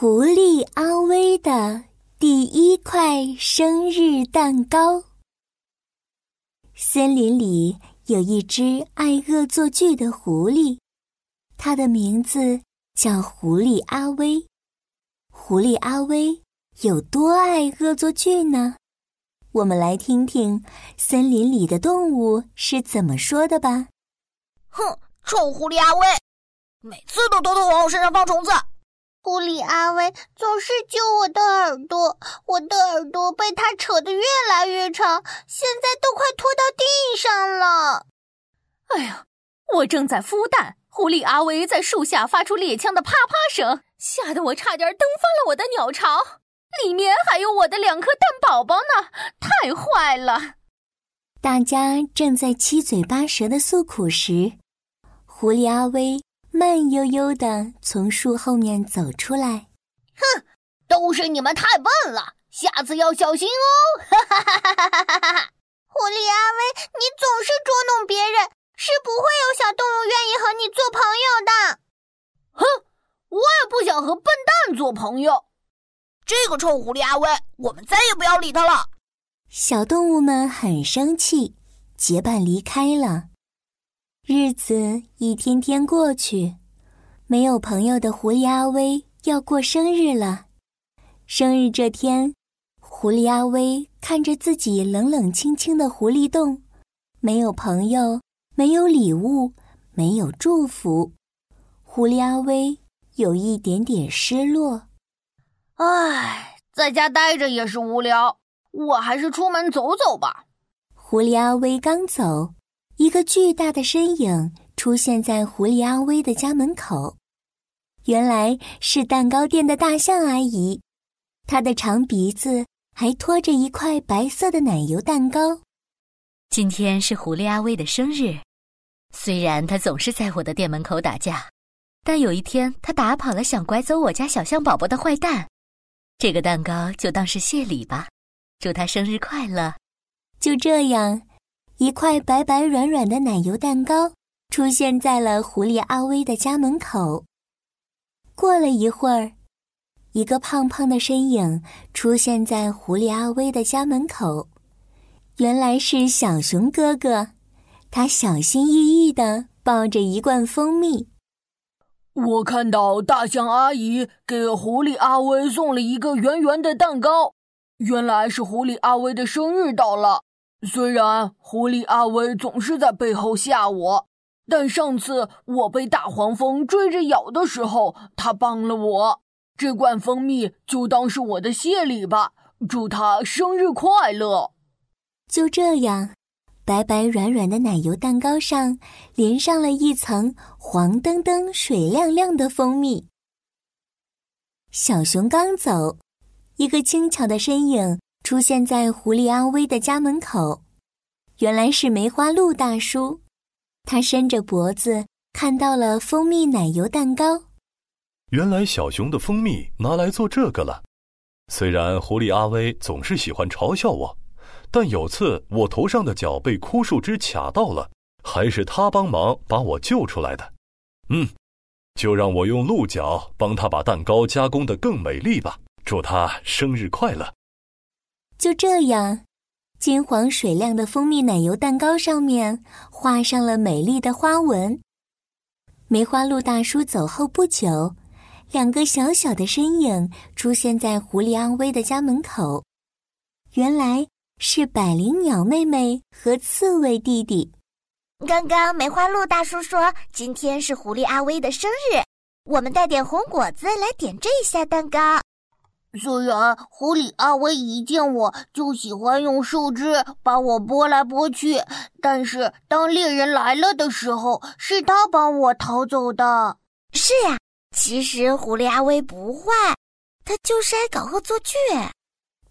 狐狸阿威的第一块生日蛋糕。森林里有一只爱恶作剧的狐狸，它的名字叫狐狸阿威。狐狸阿威有多爱恶作剧呢？我们来听听森林里的动物是怎么说的吧。哼，臭狐狸阿威，每次都偷偷往我身上放虫子。狐狸阿威总是揪我的耳朵，我的耳朵被他扯得越来越长，现在都快拖到地上了。哎呀，我正在孵蛋，狐狸阿威在树下发出猎枪的啪啪声，吓得我差点蹬翻了我的鸟巢，里面还有我的两颗蛋宝宝呢，太坏了！大家正在七嘴八舌的诉苦时，狐狸阿威。慢悠悠的从树后面走出来，哼，都是你们太笨了，下次要小心哦！哈哈哈哈哈哈！狐狸阿威，你总是捉弄别人，是不会有小动物愿意和你做朋友的。哼，我也不想和笨蛋做朋友。这个臭狐狸阿威，我们再也不要理他了。小动物们很生气，结伴离开了。日子一天天过去，没有朋友的狐狸阿威要过生日了。生日这天，狐狸阿威看着自己冷冷清清的狐狸洞，没有朋友，没有礼物，没有祝福，狐狸阿威有一点点失落。唉，在家待着也是无聊，我还是出门走走吧。狐狸阿威刚走。一个巨大的身影出现在狐狸阿威的家门口，原来是蛋糕店的大象阿姨，她的长鼻子还拖着一块白色的奶油蛋糕。今天是狐狸阿威的生日，虽然他总是在我的店门口打架，但有一天他打跑了想拐走我家小象宝宝的坏蛋，这个蛋糕就当是谢礼吧，祝他生日快乐。就这样。一块白白软软的奶油蛋糕出现在了狐狸阿威的家门口。过了一会儿，一个胖胖的身影出现在狐狸阿威的家门口，原来是小熊哥哥。他小心翼翼地抱着一罐蜂蜜。我看到大象阿姨给狐狸阿威送了一个圆圆的蛋糕，原来是狐狸阿威的生日到了。虽然狐狸阿威总是在背后吓我，但上次我被大黄蜂追着咬的时候，他帮了我。这罐蜂蜜就当是我的谢礼吧，祝他生日快乐。就这样，白白软软的奶油蛋糕上淋上了一层黄澄澄、水亮亮的蜂蜜。小熊刚走，一个轻巧的身影。出现在狐狸阿威的家门口，原来是梅花鹿大叔。他伸着脖子看到了蜂蜜奶油蛋糕。原来小熊的蜂蜜拿来做这个了。虽然狐狸阿威总是喜欢嘲笑我，但有次我头上的角被枯树枝卡到了，还是他帮忙把我救出来的。嗯，就让我用鹿角帮他把蛋糕加工的更美丽吧。祝他生日快乐！就这样，金黄水亮的蜂蜜奶油蛋糕上面画上了美丽的花纹。梅花鹿大叔走后不久，两个小小的身影出现在狐狸阿威的家门口。原来是百灵鸟妹妹和刺猬弟弟。刚刚梅花鹿大叔说今天是狐狸阿威的生日，我们带点红果子来点缀一下蛋糕。虽然狐狸阿威一见我就喜欢用树枝把我拨来拨去，但是当猎人来了的时候，是他帮我逃走的。是呀，其实狐狸阿威不坏，他就是爱搞恶作剧。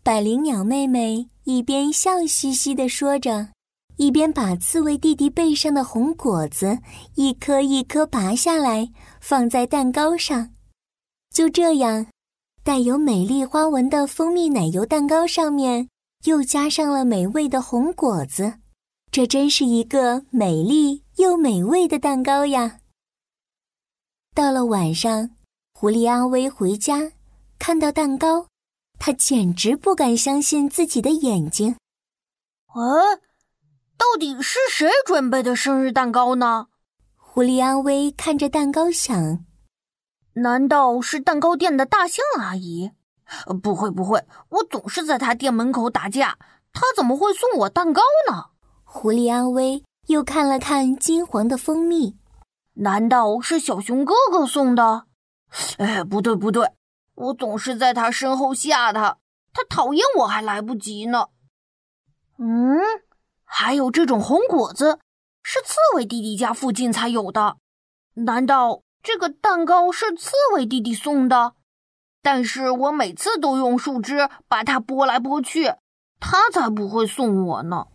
百灵鸟妹妹一边笑嘻嘻地说着，一边把刺猬弟弟背上的红果子一颗一颗拔下来，放在蛋糕上。就这样。带有美丽花纹的蜂蜜奶油蛋糕上面又加上了美味的红果子，这真是一个美丽又美味的蛋糕呀！到了晚上，狐狸阿威回家，看到蛋糕，他简直不敢相信自己的眼睛。哎，到底是谁准备的生日蛋糕呢？狐狸阿威看着蛋糕想：难道是蛋糕店的大象阿姨？不会不会，我总是在她店门口打架，她怎么会送我蛋糕呢？狐狸阿威又看了看金黄的蜂蜜，难道是小熊哥哥送的？哎，不对不对，我总是在他身后吓他，他讨厌我还来不及呢。嗯，还有这种红果子，是刺猬弟弟家附近才有的。难道这个蛋糕是刺猬弟弟送的？但是我每次都用树枝把它拨来拨去，他才不会送我呢。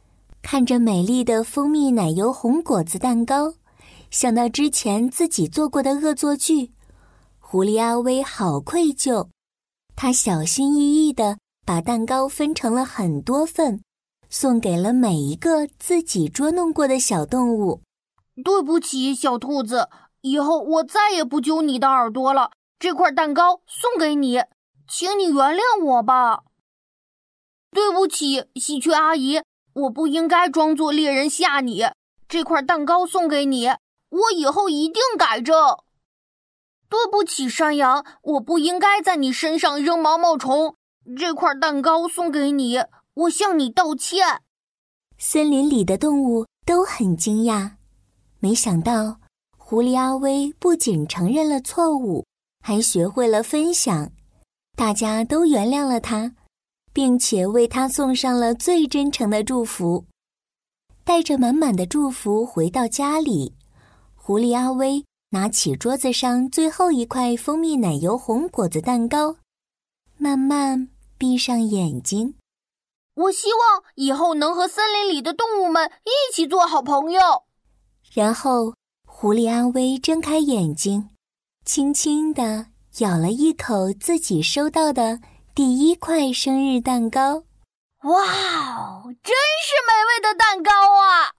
看着美丽的蜂蜜奶油红果子蛋糕，想到之前自己做过的恶作剧，狐狸阿威好愧疚。他小心翼翼地把蛋糕分成了很多份。送给了每一个自己捉弄过的小动物。对不起，小兔子，以后我再也不揪你的耳朵了。这块蛋糕送给你，请你原谅我吧。对不起，喜鹊阿姨，我不应该装作猎人吓你。这块蛋糕送给你，我以后一定改正。对不起，山羊，我不应该在你身上扔毛毛虫。这块蛋糕送给你。我向你道歉。森林里的动物都很惊讶，没想到狐狸阿威不仅承认了错误，还学会了分享。大家都原谅了他，并且为他送上了最真诚的祝福。带着满满的祝福回到家里，狐狸阿威拿起桌子上最后一块蜂蜜奶油红果子蛋糕，慢慢闭上眼睛。我希望以后能和森林里的动物们一起做好朋友。然后，狐狸阿威睁开眼睛，轻轻地咬了一口自己收到的第一块生日蛋糕。哇哦，真是美味的蛋糕啊！